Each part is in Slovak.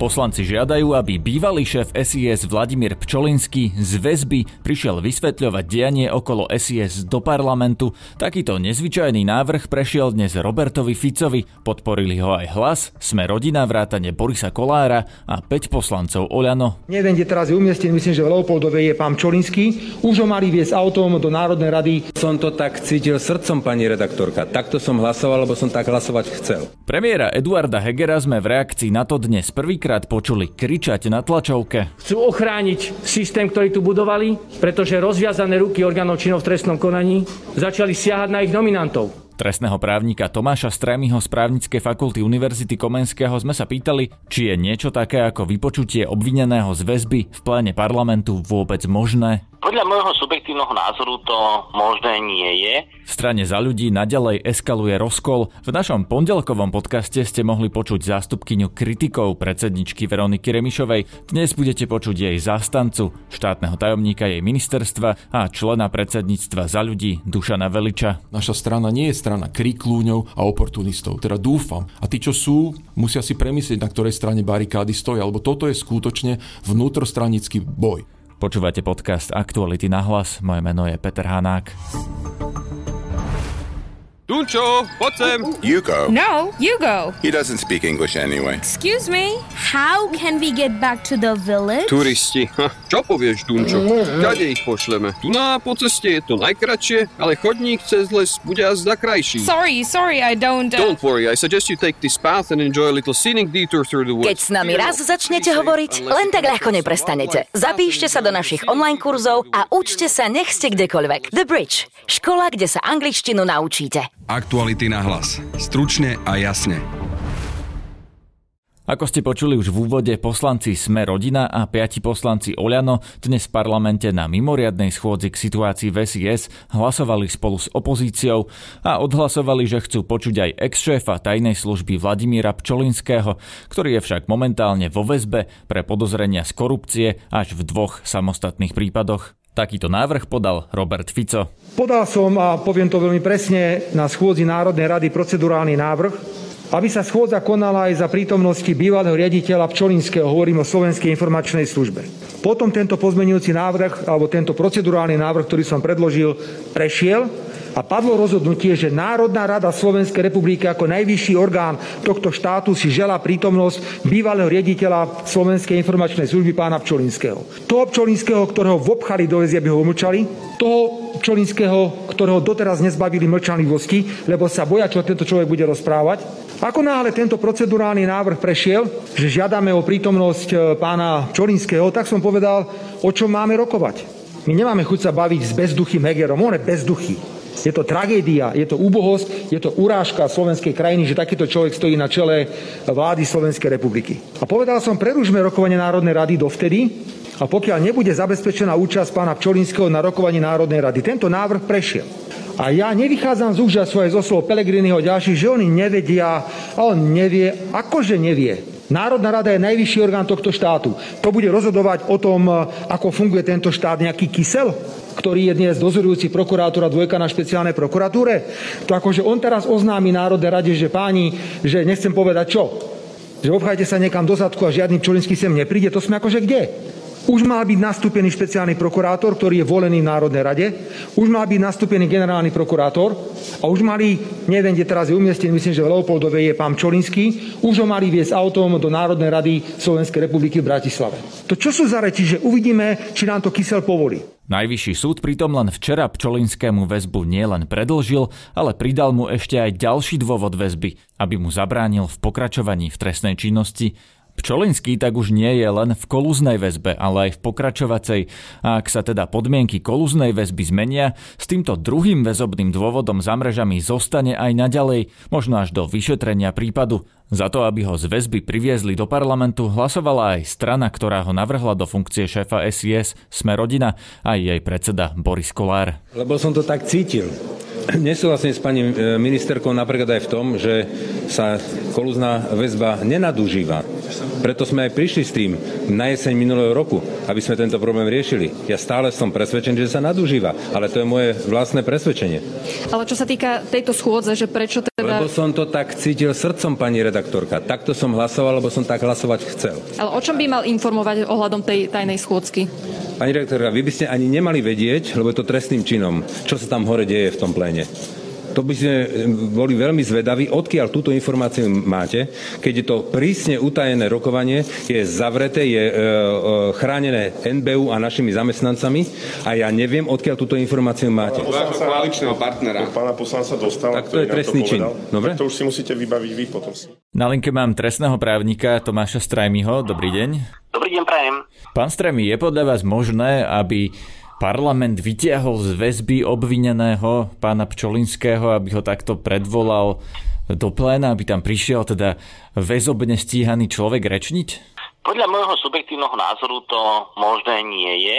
Poslanci žiadajú, aby bývalý šéf SIS Vladimír Pčolinský z väzby prišiel vysvetľovať dianie okolo SIS do parlamentu. Takýto nezvyčajný návrh prešiel dnes Robertovi Ficovi. Podporili ho aj hlas, sme rodina vrátane Borisa Kolára a 5 poslancov Oľano. Neviem, kde teraz je umiestnený, myslím, že v Leopoldove je pán Pčolinský. Už ho mali viesť autom do Národnej rady. Som to tak cítil srdcom, pani redaktorka. Takto som hlasoval, lebo som tak hlasovať chcel. Premiéra Eduarda Hegera sme v reakcii na to dnes prvýkrát prvýkrát počuli kričať na tlačovke. Chcú ochrániť systém, ktorý tu budovali, pretože rozviazané ruky orgánov činov v trestnom konaní začali siahať na ich nominantov. Trestného právnika Tomáša Strajmyho z právnickej fakulty Univerzity Komenského sme sa pýtali, či je niečo také ako vypočutie obvineného z väzby v pléne parlamentu vôbec možné. Podľa môjho subjektívneho názoru to možné nie je. V strane za ľudí naďalej eskaluje rozkol. V našom pondelkovom podcaste ste mohli počuť zástupkyňu kritikov predsedničky Veroniky Remišovej. Dnes budete počuť jej zástancu, štátneho tajomníka jej ministerstva a člena predsedníctva za ľudí Dušana Veliča. Naša strana nie je strana kriklúňov a oportunistov. Teda dúfam. A tí, čo sú, musia si premyslieť, na ktorej strane barikády stojí, alebo toto je skutočne vnútrostranický boj. Počúvate podcast Aktuality na hlas. Moje meno je Peter Hanák. Dunčo, poď sem. You go. No, you go. He doesn't speak English anyway. Excuse me, how can we get back to the village? Turisti. Ha, čo povieš, Dunčo? Kade ich pošleme? Tu na po ceste je to najkračšie, ale chodník cez les bude azda krajší. Sorry, sorry, I don't... Uh... Don't worry, I suggest you take this path and enjoy a little scenic detour through the woods. Keď s nami raz začnete hovoriť, len tak ľahko neprestanete. Zapíšte sa do našich online kurzov a učte sa nech ste kdekoľvek. The Bridge. Škola, kde sa angličtinu naučíte. Aktuality na hlas. Stručne a jasne. Ako ste počuli už v úvode, poslanci Sme rodina a piati poslanci Oľano dnes v parlamente na mimoriadnej schôdzi k situácii v SIS hlasovali spolu s opozíciou a odhlasovali, že chcú počuť aj ex-šéfa tajnej služby Vladimíra Pčolinského, ktorý je však momentálne vo väzbe pre podozrenia z korupcie až v dvoch samostatných prípadoch. Takýto návrh podal Robert Fico. Podal som, a poviem to veľmi presne, na schôdzi Národnej rady procedurálny návrh, aby sa schôdza konala aj za prítomnosti bývalého riaditeľa Pčolinského, hovorím o Slovenskej informačnej službe. Potom tento pozmenujúci návrh, alebo tento procedurálny návrh, ktorý som predložil, prešiel a padlo rozhodnutie, že Národná rada Slovenskej republiky ako najvyšší orgán tohto štátu si žela prítomnosť bývalého riaditeľa Slovenskej informačnej služby pána Pčolinského. Toho Pčolinského, ktorého vobchali do väzia, by ho umlčali, toho Pčolinského, ktorého doteraz nezbavili mlčanlivosti, lebo sa boja, čo tento človek bude rozprávať. Ako náhle tento procedurálny návrh prešiel, že žiadame o prítomnosť e, pána Čolinského, tak som povedal, o čom máme rokovať. My nemáme chuť sa baviť s bezduchým Hegerom, on je bezduchý. Je to tragédia, je to úbohosť, je to urážka slovenskej krajiny, že takýto človek stojí na čele vlády Slovenskej republiky. A povedal som, prerušme rokovanie Národnej rady dovtedy, a pokiaľ nebude zabezpečená účasť pána Pčolinského na rokovaní Národnej rady. Tento návrh prešiel. A ja nevychádzam z úžasu aj zo slov Pelegriniho ďalších, že oni nevedia, a on nevie, akože nevie. Národná rada je najvyšší orgán tohto štátu. To bude rozhodovať o tom, ako funguje tento štát nejaký kysel ktorý je dnes dozorujúci prokurátora dvojka na špeciálnej prokuratúre. To akože on teraz oznámi Národnej rade, že páni, že nechcem povedať čo, že obchajte sa niekam do zadku a žiadny Čolinský sem nepríde, to sme akože kde? Už mal byť nastúpený špeciálny prokurátor, ktorý je volený v Národnej rade. Už mal byť nastúpený generálny prokurátor. A už mali, neviem, kde teraz je umiestnený, myslím, že v Leopoldove je pán Čolinský, už ho mali viesť autom do Národnej rady Slovenskej republiky v Bratislave. To čo sú za reči, že uvidíme, či nám to kysel povolí. Najvyšší súd pritom len včera Pčolinskému väzbu nielen predlžil, ale pridal mu ešte aj ďalší dôvod väzby, aby mu zabránil v pokračovaní v trestnej činnosti. Pčolinský tak už nie je len v kolúznej väzbe, ale aj v pokračovacej. A ak sa teda podmienky kolúznej väzby zmenia, s týmto druhým väzobným dôvodom za mrežami zostane aj naďalej, možno až do vyšetrenia prípadu. Za to, aby ho z väzby priviezli do parlamentu, hlasovala aj strana, ktorá ho navrhla do funkcie šéfa SIS, Sme rodina, aj jej predseda Boris Kolár. Lebo som to tak cítil. Nesúhlasím s pani e, ministerkou napríklad aj v tom, že sa kolúzna väzba nenadužíva. Preto sme aj prišli s tým na jeseň minulého roku, aby sme tento problém riešili. Ja stále som presvedčený, že sa nadužíva, ale to je moje vlastné presvedčenie. Ale čo sa týka tejto schôdze, že prečo teda... Lebo som to tak cítil srdcom, pani redaktorka. Takto som hlasoval, lebo som tak hlasovať chcel. Ale o čom by mal informovať ohľadom tej tajnej schôdzky? Pani redaktorka, vy by ste ani nemali vedieť, lebo je to trestným činom, čo sa tam hore deje v tom pléne. To by sme boli veľmi zvedaví, odkiaľ túto informáciu máte, keď je to prísne utajené rokovanie, je zavreté, je e, chránené NBU a našimi zamestnancami a ja neviem, odkiaľ túto informáciu máte. Pána koaličného partnera. Pána poslanca dostal. Tak to je trestný čin. Dobre? Tak to už si musíte vybaviť vy potom. Na linke mám trestného právnika Tomáša Strajmiho. Dobrý deň. Dobrý deň, prajem. Pán Strajmi, je podľa vás možné, aby parlament vytiahol z väzby obvineného pána Pčolinského, aby ho takto predvolal do pléna, aby tam prišiel teda väzobne stíhaný človek rečniť? Podľa môjho subjektívneho názoru to možné nie je.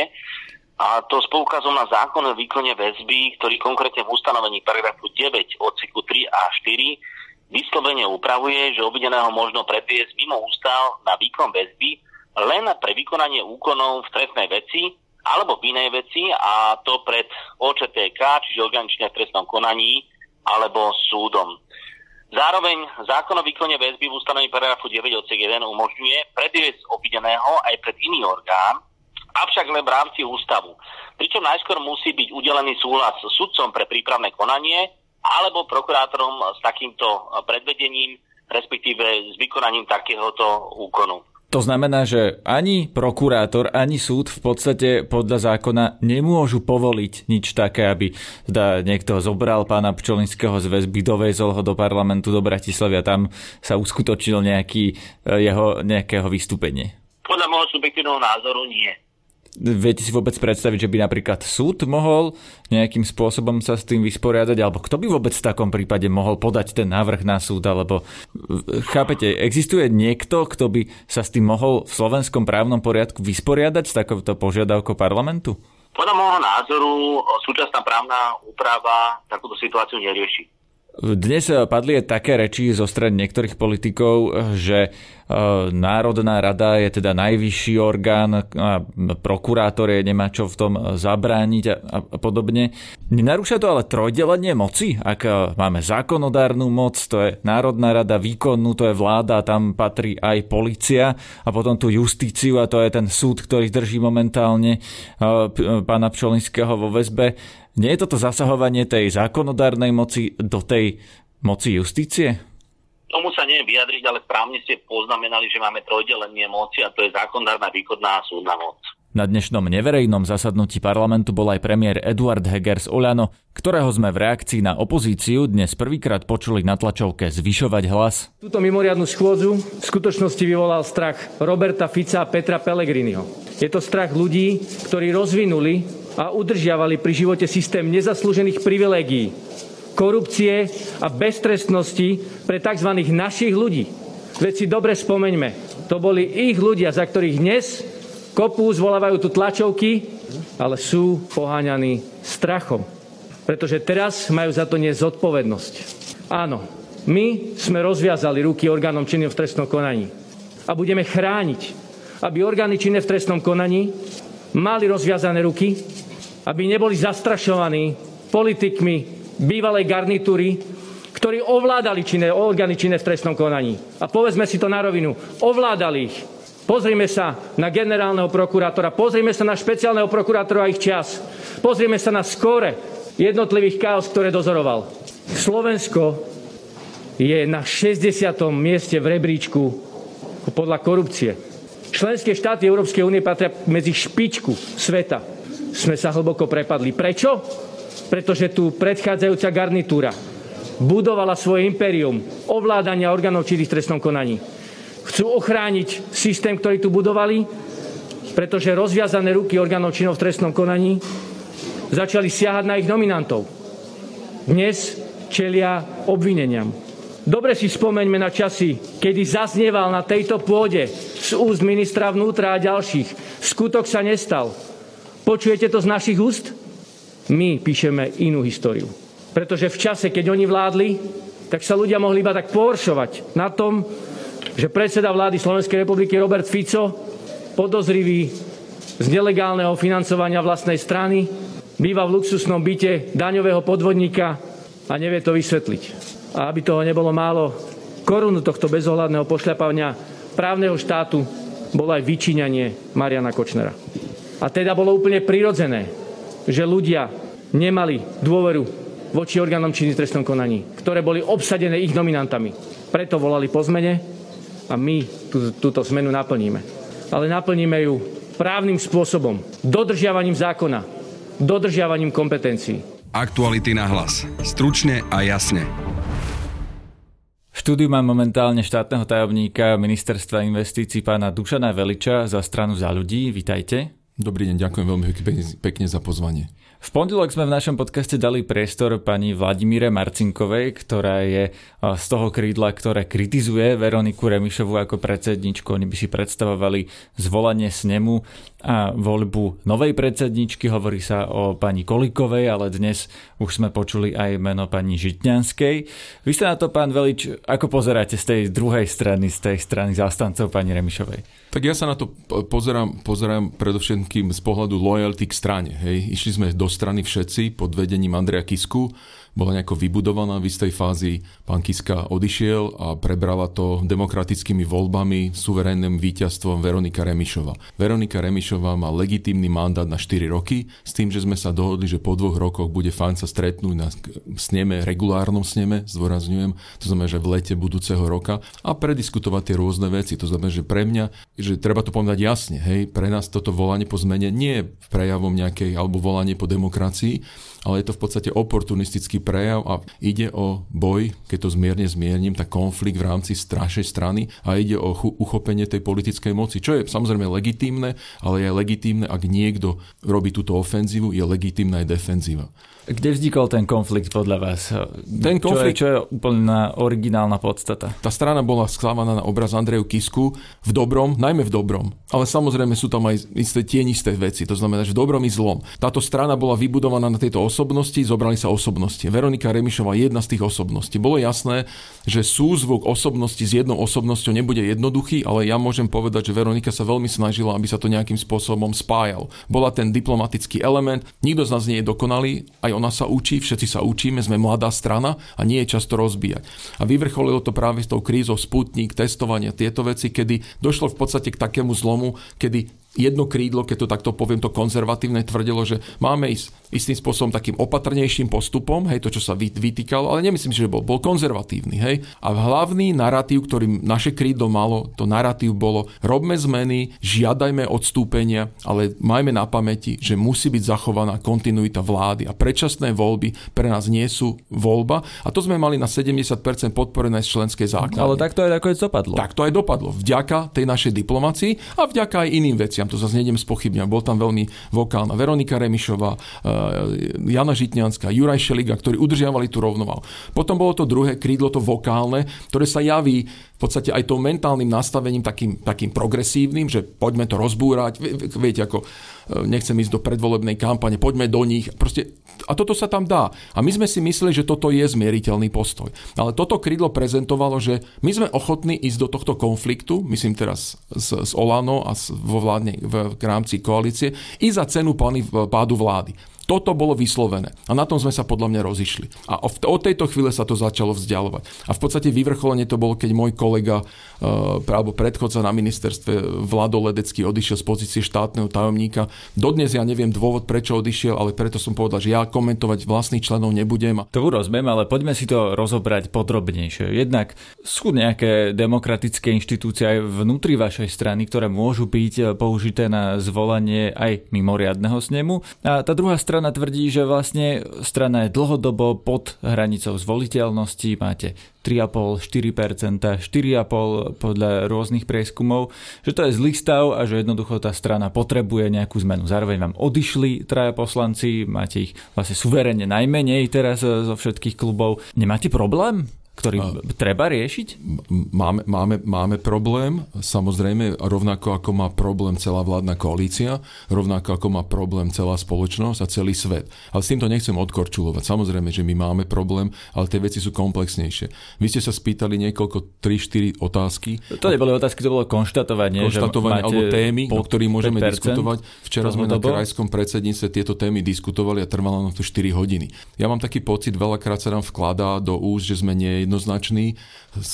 A to s poukazom na zákon o výkone väzby, ktorý konkrétne v ustanovení paragrafu 9 odseku 3 a 4 vyslovene upravuje, že obvineného možno predviesť mimo ústav na výkon väzby len pre vykonanie úkonov v trestnej veci, alebo v inej veci a to pred OČTK, čiže organične v trestnom konaní, alebo súdom. Zároveň zákon o výkone väzby v ustanovení paragrafu 9 odsek 1 umožňuje predviesť obvineného aj pred iný orgán, avšak len v rámci ústavu. Pričom najskôr musí byť udelený súhlas sudcom pre prípravné konanie alebo prokurátorom s takýmto predvedením, respektíve s vykonaním takéhoto úkonu. To znamená, že ani prokurátor, ani súd v podstate podľa zákona nemôžu povoliť nič také, aby zda niekto zobral pána Pčolinského z väzby, dovezol ho do parlamentu do Bratislavy a tam sa uskutočnil nejaký, eh, jeho, nejakého vystúpenie. Podľa môjho subjektívneho názoru nie. Viete si vôbec predstaviť, že by napríklad súd mohol nejakým spôsobom sa s tým vysporiadať, alebo kto by vôbec v takom prípade mohol podať ten návrh na súd, alebo chápete, existuje niekto, kto by sa s tým mohol v slovenskom právnom poriadku vysporiadať s takouto požiadavkou parlamentu? Podľa môjho názoru súčasná právna úprava takúto situáciu nerieši. Dnes padli aj také reči zo strany niektorých politikov, že E, Národná rada je teda najvyšší orgán a prokurátor je nemá čo v tom zabrániť a, a podobne. Nenarúša to ale trojdelenie moci? Ak máme zákonodárnu moc, to je Národná rada, výkonnú, to je vláda, tam patrí aj policia a potom tú justíciu a to je ten súd, ktorý drží momentálne pána Pčolinského vo väzbe. Nie je toto zasahovanie tej zákonodárnej moci do tej moci justície? Tomu sa neviem vyjadriť, ale správne ste poznamenali, že máme trojdelenie moci a to je zákonodárna, výkonná a súdna moc. Na dnešnom neverejnom zasadnutí parlamentu bol aj premiér Eduard Heger z Oľano, ktorého sme v reakcii na opozíciu dnes prvýkrát počuli na tlačovke zvyšovať hlas. Túto mimoriadnu schôdzu v skutočnosti vyvolal strach Roberta Fica a Petra Pellegriniho. Je to strach ľudí, ktorí rozvinuli a udržiavali pri živote systém nezaslúžených privilégií, korupcie a beztrestnosti pre tzv. našich ľudí. Veď si dobre spomeňme, to boli ich ľudia, za ktorých dnes kopú, zvolávajú tu tlačovky, ale sú poháňaní strachom. Pretože teraz majú za to nezodpovednosť. Áno, my sme rozviazali ruky orgánom činným v trestnom konaní. A budeme chrániť, aby orgány činné v trestnom konaní mali rozviazané ruky, aby neboli zastrašovaní politikmi, bývalej garnitúry, ktorí ovládali činné, orgány činné v trestnom konaní. A povedzme si to na rovinu, ovládali ich. Pozrime sa na generálneho prokurátora, pozrime sa na špeciálneho prokurátora a ich čas. Pozrime sa na skore jednotlivých chaos, ktoré dozoroval. Slovensko je na 60. mieste v rebríčku podľa korupcie. Členské štáty Európskej únie patria medzi špičku sveta. Sme sa hlboko prepadli. Prečo? pretože tu predchádzajúca garnitúra budovala svoje impérium ovládania orgánov činných v trestnom konaní. Chcú ochrániť systém, ktorý tu budovali, pretože rozviazané ruky orgánov činov v trestnom konaní začali siahať na ich nominantov. Dnes čelia obvineniam. Dobre si spomeňme na časy, kedy zaznieval na tejto pôde z úst ministra vnútra a ďalších. Skutok sa nestal. Počujete to z našich úst? My píšeme inú históriu. Pretože v čase, keď oni vládli, tak sa ľudia mohli iba tak pohoršovať na tom, že predseda vlády Slovenskej republiky Robert Fico, podozrivý z nelegálneho financovania vlastnej strany, býva v luxusnom byte daňového podvodníka a nevie to vysvetliť. A aby toho nebolo málo, korunu tohto bezohľadného pošľapania právneho štátu bolo aj vyčíňanie Mariana Kočnera. A teda bolo úplne prirodzené, že ľudia nemali dôveru voči orgánom činných trestnom konaní, ktoré boli obsadené ich nominantami. Preto volali po zmene a my tú, túto zmenu naplníme. Ale naplníme ju právnym spôsobom, dodržiavaním zákona, dodržiavaním kompetencií. Aktuality na hlas. Stručne a jasne. V štúdiu mám momentálne štátneho tajomníka ministerstva investícií pána Dušana Veliča za stranu za ľudí. Vítajte. Dobrý deň, ďakujem veľmi pekne za pozvanie. V pondelok sme v našom podcaste dali priestor pani Vladimíre Marcinkovej, ktorá je z toho krídla, ktoré kritizuje Veroniku Remišovu ako predsedničku. Oni by si predstavovali zvolanie snemu a voľbu novej predsedničky. Hovorí sa o pani Kolikovej, ale dnes už sme počuli aj meno pani Žitňanskej. Vy sa na to, pán Velič, ako pozeráte z tej druhej strany, z tej strany zástancov pani Remišovej? Tak ja sa na to pozerám, pozerám predovšetkým z pohľadu loyalty k strane. Hej. Išli sme do strany všetci pod vedením Andreja Kisku bola nejako vybudovaná. V istej fázi pán Kiska odišiel a prebrala to demokratickými voľbami, suverénnym víťazstvom Veronika Remišova. Veronika Remišová má legitímny mandát na 4 roky, s tým, že sme sa dohodli, že po dvoch rokoch bude fajn sa stretnúť na sneme, regulárnom sneme, zdôrazňujem, to znamená, že v lete budúceho roka a prediskutovať tie rôzne veci. To znamená, že pre mňa, že treba to povedať jasne, hej, pre nás toto volanie po zmene nie je prejavom nejakej alebo volanie po demokracii, ale je to v podstate oportunistický prejav a ide o boj, keď to zmierne zmierním, tak konflikt v rámci strašej strany a ide o uchopenie tej politickej moci, čo je samozrejme legitímne, ale je legitímne, ak niekto robí túto ofenzívu, je legitímna aj defenzíva. Kde vznikol ten konflikt podľa vás? Ten konflikt, čo je, čo je úplná originálna podstata? Tá strana bola sklávaná na obraz Andreju Kisku v dobrom, najmä v dobrom. Ale samozrejme sú tam aj isté tienisté veci, to znamená, že v dobrom i zlom. Táto strana bola vybudovaná na tejto osobnosti, zobrali sa osobnosti. Veronika Remišová je jedna z tých osobností. Bolo jasné, že súzvuk osobnosti s jednou osobnosťou nebude jednoduchý, ale ja môžem povedať, že Veronika sa veľmi snažila, aby sa to nejakým spôsobom spájal. Bola ten diplomatický element, nikto z nás nie je dokonalý, aj ona sa učí, všetci sa učíme, sme mladá strana a nie je často rozbíjať. A vyvrcholilo to práve s tou krízou Sputnik, testovania, tieto veci, kedy došlo v podstate k takému zlomu, kedy jedno krídlo, keď to takto poviem, to konzervatívne tvrdilo, že máme ísť istým spôsobom takým opatrnejším postupom, hej, to, čo sa vytýkalo, ale nemyslím si, že bol, bol konzervatívny, hej. A hlavný narratív, ktorý naše krídlo malo, to narratív bolo, robme zmeny, žiadajme odstúpenia, ale majme na pamäti, že musí byť zachovaná kontinuita vlády a predčasné voľby pre nás nie sú voľba a to sme mali na 70% podporené z členskej základne. Ale tak to aj nakoniec dopadlo. Tak to aj dopadlo. Vďaka tej našej diplomácii a vďaka aj iným veciam. To zase nejdem spochybňať. Bol tam veľmi vokálna Veronika Remišová, Jana Žitňanská, Juraj Šeliga, ktorí udržiavali tú rovnováhu. Potom bolo to druhé krídlo, to vokálne, ktoré sa javí podstate aj tou mentálnym nastavením takým, takým progresívnym, že poďme to rozbúrať. Viete, ako e, nechcem ísť do predvolebnej kampane, poďme do nich. Proste, a toto sa tam dá. A my sme si mysleli, že toto je zmieriteľný postoj. Ale toto krídlo prezentovalo, že my sme ochotní ísť do tohto konfliktu, myslím teraz s, s Olano a s, vo vládne, v, v rámci koalície, i za cenu pádu vlády. Toto bolo vyslovené. A na tom sme sa podľa mňa rozišli. A od tejto chvíle sa to začalo vzdialovať. A v podstate vyvrcholenie to bolo, keď môj kolega uh, alebo predchodca na ministerstve Vlado Ledecký odišiel z pozície štátneho tajomníka. Dodnes ja neviem dôvod, prečo odišiel, ale preto som povedal, že ja komentovať vlastných členov nebudem. To rozumiem, ale poďme si to rozobrať podrobnejšie. Jednak sú nejaké demokratické inštitúcie aj vnútri vašej strany, ktoré môžu byť použité na zvolanie aj mimoriadného snemu. A tá druhá strana strana tvrdí, že vlastne strana je dlhodobo pod hranicou zvoliteľnosti, máte 3,5-4%, 4,5% podľa rôznych prieskumov, že to je zlý stav a že jednoducho tá strana potrebuje nejakú zmenu. Zároveň vám odišli traja poslanci, máte ich vlastne suverene najmenej teraz zo všetkých klubov. Nemáte problém? Ktorý a, treba riešiť? Máme, máme, máme problém, samozrejme, rovnako ako má problém celá vládna koalícia, rovnako ako má problém celá spoločnosť a celý svet. Ale s týmto nechcem odkorčulovať. Samozrejme, že my máme problém, ale tie veci sú komplexnejšie. Vy ste sa spýtali niekoľko, 3-4 otázky. To neboli otázky, to bolo konštatovanie. Konštatovanie alebo témy, o ktorých môžeme diskutovať. Včera sme na krajskom predsedníctve tieto témy diskutovali a trvalo na to 4 hodiny. Ja mám taký pocit, veľakrát sa nám vkladá do úst, že sme nie jednoznačný.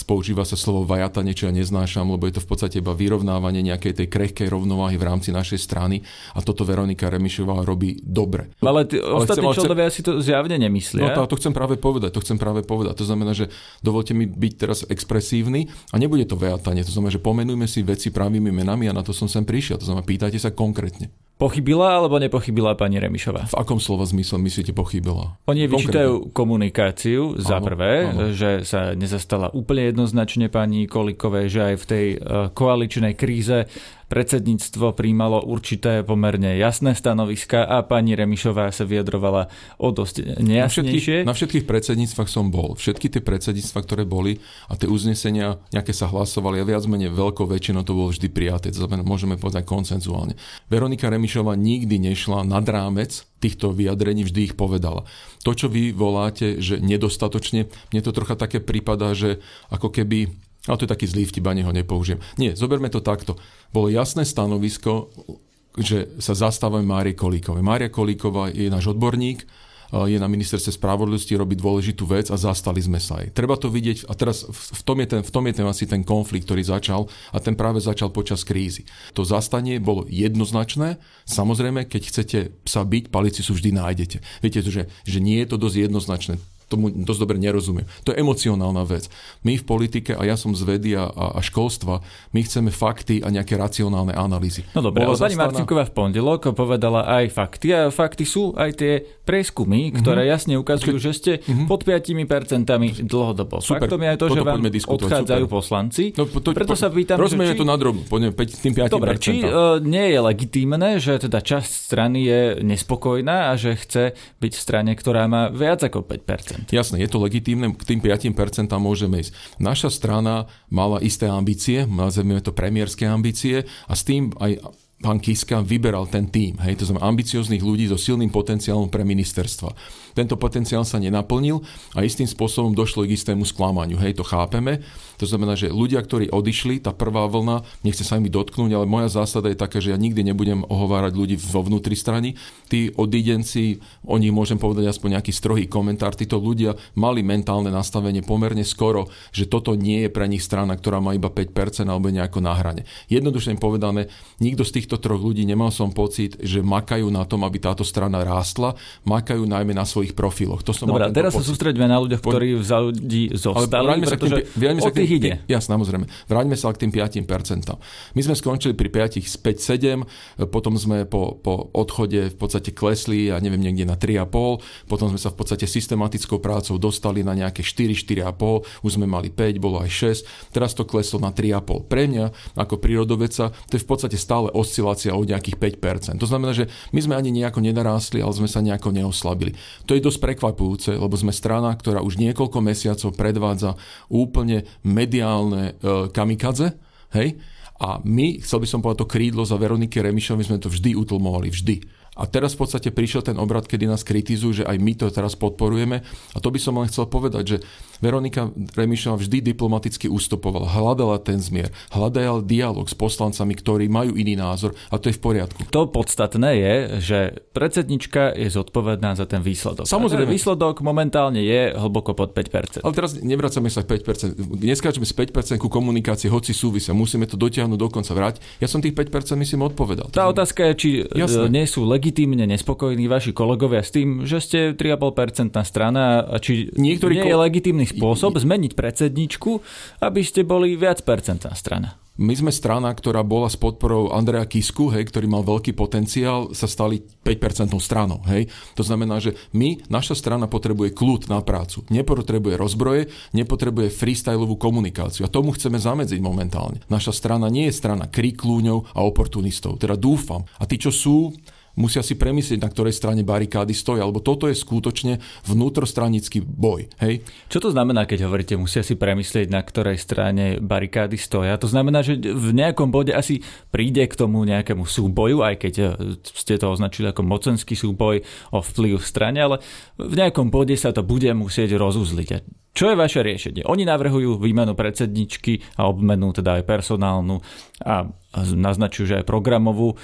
Používa sa slovo vajata, niečo ja neznášam, lebo je to v podstate iba vyrovnávanie nejakej tej krehkej rovnováhy v rámci našej strany a toto Veronika Remišová robí dobre. Ale, tí, Ale ostatní chcem, členovia si to zjavne nemyslia. No to, to chcem práve povedať, to chcem práve povedať. To znamená, že dovolte mi byť teraz expresívny a nebude to vajatanie. To znamená, že pomenujme si veci pravými menami a na to som sem prišiel. To znamená, pýtajte sa konkrétne. Pochybila alebo nepochybila pani Remišová? V akom slova zmysle myslíte pochybila? Oni vyčítajú komunikáciu za áno, prvé, áno. že sa nezastala úplne jednoznačne pani Kolikovej, že aj v tej eh, koaličnej kríze predsedníctvo príjmalo určité pomerne jasné stanoviska a pani Remišová sa vyjadrovala o dosť nejasnejšie. Na všetkých, na všetkých predsedníctvách som bol. Všetky tie predsedníctva, ktoré boli a tie uznesenia nejaké sa hlasovali a viac menej veľkou väčšinou to bolo vždy prijaté. To znamená, môžeme povedať koncenzuálne. Veronika Remišová nikdy nešla nad rámec týchto vyjadrení, vždy ich povedala. To, čo vy voláte, že nedostatočne, mne to trocha také prípada, že ako keby ale to je taký zlý vtip, ani ho nepoužijem. Nie, zoberme to takto. Bolo jasné stanovisko, že sa zastávame Márie Kolíkovej. Mária Kolíková je náš odborník, je na ministerstve spravodlivosti, robí dôležitú vec a zastali sme sa aj. Treba to vidieť, a teraz v tom, je ten, v tom je ten asi ten konflikt, ktorý začal a ten práve začal počas krízy. To zastanie bolo jednoznačné, samozrejme, keď chcete sa byť, palici sú vždy nájdete. Viete, že, že nie je to dosť jednoznačné tomu dosť dobre nerozumiem. To je emocionálna vec. My v politike, a ja som z vedy a, a školstva, my chceme fakty a nejaké racionálne analýzy. No dobre, ale pani Marcinková v pondelok povedala aj fakty a fakty sú aj tie prieskumy, ktoré mm-hmm. jasne ukazujú, že ste mm-hmm. pod 5% dlhodobo. Super, Faktom je aj to, že vám odchádzajú super. poslanci. No, to, Preto sa pýtam, že či... to na drobu, poďme 5, tým 5%. Dobre, či uh, nie je legitímne, že teda časť strany je nespokojná a že chce byť v strane, ktorá má viac ako 5%. Jasné, je to legitímne, k tým 5% môžeme ísť. Naša strana mala isté ambície, nazveme to premiérske ambície a s tým aj pán Kiska vyberal ten tým, hej, to znamená ambicióznych ľudí so silným potenciálom pre ministerstva. Tento potenciál sa nenaplnil a istým spôsobom došlo k istému sklamaniu, hej, to chápeme. To znamená, že ľudia, ktorí odišli, tá prvá vlna, nechce sa mi dotknúť, ale moja zásada je taká, že ja nikdy nebudem ohovárať ľudí vo vnútri strany. Tí odidenci, o nich môžem povedať aspoň nejaký strohý komentár, títo ľudia mali mentálne nastavenie pomerne skoro, že toto nie je pre nich strana, ktorá má iba 5% alebo nejako na hrane. Jednoduchšie povedané, nikto z týchto troch ľudí nemal som pocit, že makajú na tom, aby táto strana rástla, makajú najmä na svojich profiloch. To som Dobre, teraz sa sústredíme na ľuďach, ktorí v ľudí zostali, pretože sa k tým, ich ide. Ja, samozrejme. Vráťme sa k tým 5%. My sme skončili pri 5, 5, 7, potom sme po, po odchode v podstate klesli, ja neviem, niekde na 3,5, potom sme sa v podstate systematickou prácou dostali na nejaké 4, 4,5, už sme mali 5, bolo aj 6, teraz to kleslo na 3,5. Pre mňa, ako prírodoveca, to je v podstate stále oscilácia o nejakých 5%. To znamená, že my sme ani nejako nenarástli, ale sme sa nejako neoslabili. To je dosť prekvapujúce, lebo sme strana, ktorá už niekoľko mesiacov predvádza úplne mediálne e, kamikadze, hej? A my, chcel by som povedať to krídlo za Veroniky Remišovi, sme to vždy utlmovali, vždy. A teraz v podstate prišiel ten obrad, kedy nás kritizujú, že aj my to teraz podporujeme. A to by som len chcel povedať, že Veronika Remišová vždy diplomaticky ustupovala, hľadala ten zmier, hľadala dialog s poslancami, ktorí majú iný názor a to je v poriadku. To podstatné je, že predsednička je zodpovedná za ten výsledok. Samozrejme. výsledok momentálne je hlboko pod 5%. Ale teraz nevracame sa k 5%. Neskáčeme z 5% ku komunikácii, hoci súvisia. Musíme to dotiahnuť do konca vrať. Ja som tých 5% myslím odpovedal. Tá otázka je, či Jasne. nie sú legitímne nespokojní vaši kolegovia s tým, že ste 3,5% strana a či Niektorí nie je legitímny spôsob zmeniť predsedničku, aby ste boli viac percentná strana. My sme strana, ktorá bola s podporou Andreja Kisku, hej, ktorý mal veľký potenciál, sa stali 5% stranou. Hej. To znamená, že my, naša strana potrebuje kľud na prácu. Nepotrebuje rozbroje, nepotrebuje freestyleovú komunikáciu. A tomu chceme zamedziť momentálne. Naša strana nie je strana kriklúňov a oportunistov. Teda dúfam. A tí, čo sú, musia si premyslieť, na ktorej strane barikády stojí, alebo toto je skutočne vnútrostranický boj. Hej? Čo to znamená, keď hovoríte, musia si premyslieť, na ktorej strane barikády stoja? To znamená, že v nejakom bode asi príde k tomu nejakému súboju, aj keď eh, ste to označili ako mocenský súboj o vplyv v strane, ale v nejakom bode sa to bude musieť rozuzliť. Čo je vaše riešenie? Oni navrhujú výmenu predsedničky a obmenu teda aj personálnu a naznačujú, že aj programovú.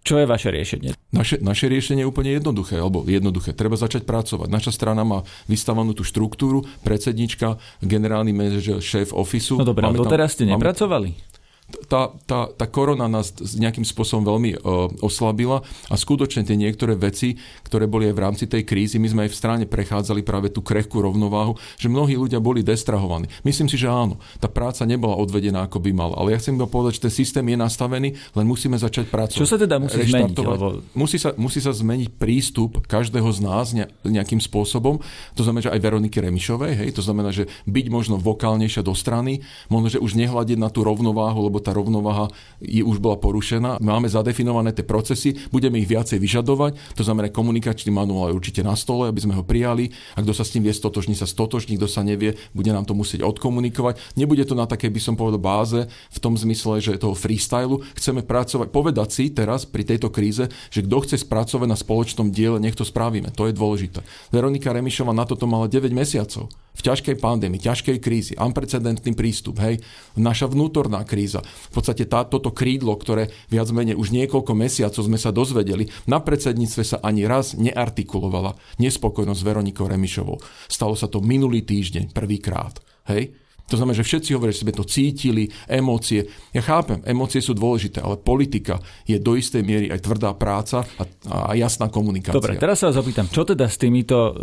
Čo je vaše riešenie? Naše, naše riešenie je úplne jednoduché, alebo jednoduché. Treba začať pracovať. Naša strana má vystavanú tú štruktúru, predsednička, generálny manažer, šéf ofisu. No dobré, ale doteraz ste nepracovali? Máme tá, tá, tá korona nás nejakým spôsobom veľmi uh, oslabila a skutočne tie niektoré veci, ktoré boli aj v rámci tej krízy, my sme aj v strane prechádzali práve tú krehkú rovnováhu, že mnohí ľudia boli destrahovaní. Myslím si, že áno, tá práca nebola odvedená ako by mala, ale ja chcem povedať, že ten systém je nastavený, len musíme začať pracovať. Čo sa teda musí zmeniť? Lebo... Musí, sa, musí sa zmeniť prístup každého z nás nejakým spôsobom. To znamená, že aj Veroniky Remišovej, hej, to znamená, že byť možno vokálnejšia do strany, možno, že už nehľadiť na tú rovnováhu, lebo tá rovnováha je, už bola porušená. Máme zadefinované tie procesy, budeme ich viacej vyžadovať, to znamená komunikačný manuál je určite na stole, aby sme ho prijali. A kto sa s tým vie stotožní, sa stotožní, kto sa nevie, bude nám to musieť odkomunikovať. Nebude to na takej, by som povedal, báze v tom zmysle, že toho freestylu. Chceme pracovať, povedať si teraz pri tejto kríze, že kto chce spracovať na spoločnom diele, nech to spravíme. To je dôležité. Veronika Remišova na toto mala 9 mesiacov v ťažkej pandémii, ťažkej krízi, unprecedentný prístup, hej, naša vnútorná kríza. V podstate tá, toto krídlo, ktoré viac menej už niekoľko mesiacov sme sa dozvedeli, na predsedníctve sa ani raz neartikulovala nespokojnosť Veronikou Remišovou. Stalo sa to minulý týždeň, prvýkrát. Hej? To znamená, že všetci hovoria, že sme to cítili, emócie. Ja chápem, emócie sú dôležité, ale politika je do istej miery aj tvrdá práca a, a jasná komunikácia. Dobre, teraz sa vás opýtam, čo teda s týmito uh,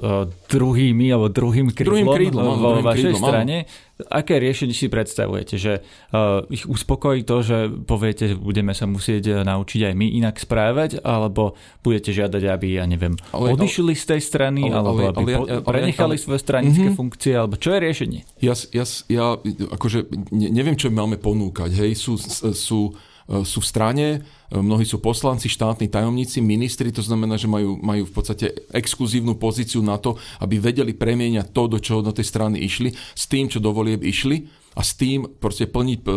druhými alebo druhým krídlom, druhým krídlom vo vašej krídlom, strane? Áno Aké riešenie si predstavujete? Že uh, ich uspokojí to, že poviete, že budeme sa musieť eh, naučiť aj my inak správať, alebo budete žiadať, aby, ja neviem, ale, odišli z tej strany, ale, alebo aby ale, ale, ale, prenechali ale, svoje stranické mm-hmm. funkcie, alebo čo je riešenie? Ja, ja, ja akože neviem, čo máme ponúkať. Hej, sú, sú sú v strane, e, mnohí sú poslanci, štátni tajomníci, ministri, to znamená, že majú, majú v podstate exkluzívnu pozíciu na to, aby vedeli premieňať to, do čoho do tej strany išli, s tým, čo do volieb išli a s tým proste plniť e,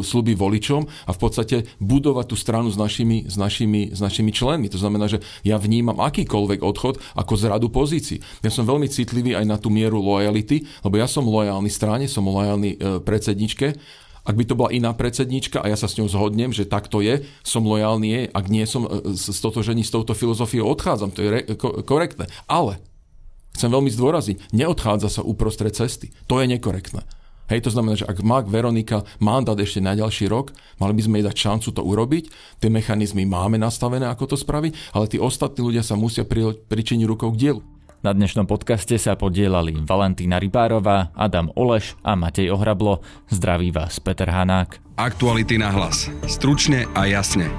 sluby voličom a v podstate budovať tú stranu s našimi, s, našimi, s našimi členmi. To znamená, že ja vnímam akýkoľvek odchod ako zradu pozícií. Ja som veľmi citlivý aj na tú mieru lojality, lebo ja som lojálny strane, som lojálny predsedničke ak by to bola iná predsednička a ja sa s ňou zhodnem, že tak to je, som lojálny jej, ak nie som e, stotožený s touto filozofiou, odchádzam, to je re- ko- korektné. Ale chcem veľmi zdôrazniť, neodchádza sa uprostred cesty. To je nekorektné. Hej, to znamená, že ak má Veronika mandát ešte na ďalší rok, mali by sme jej dať šancu to urobiť. Tie mechanizmy máme nastavené, ako to spraviť, ale tí ostatní ľudia sa musia pričiniť rukou k dielu. Na dnešnom podcaste sa podielali Valentína Rybárová, Adam Oleš a Matej Ohrablo. Zdraví vás Peter Hanák. Aktuality na hlas. Stručne a jasne.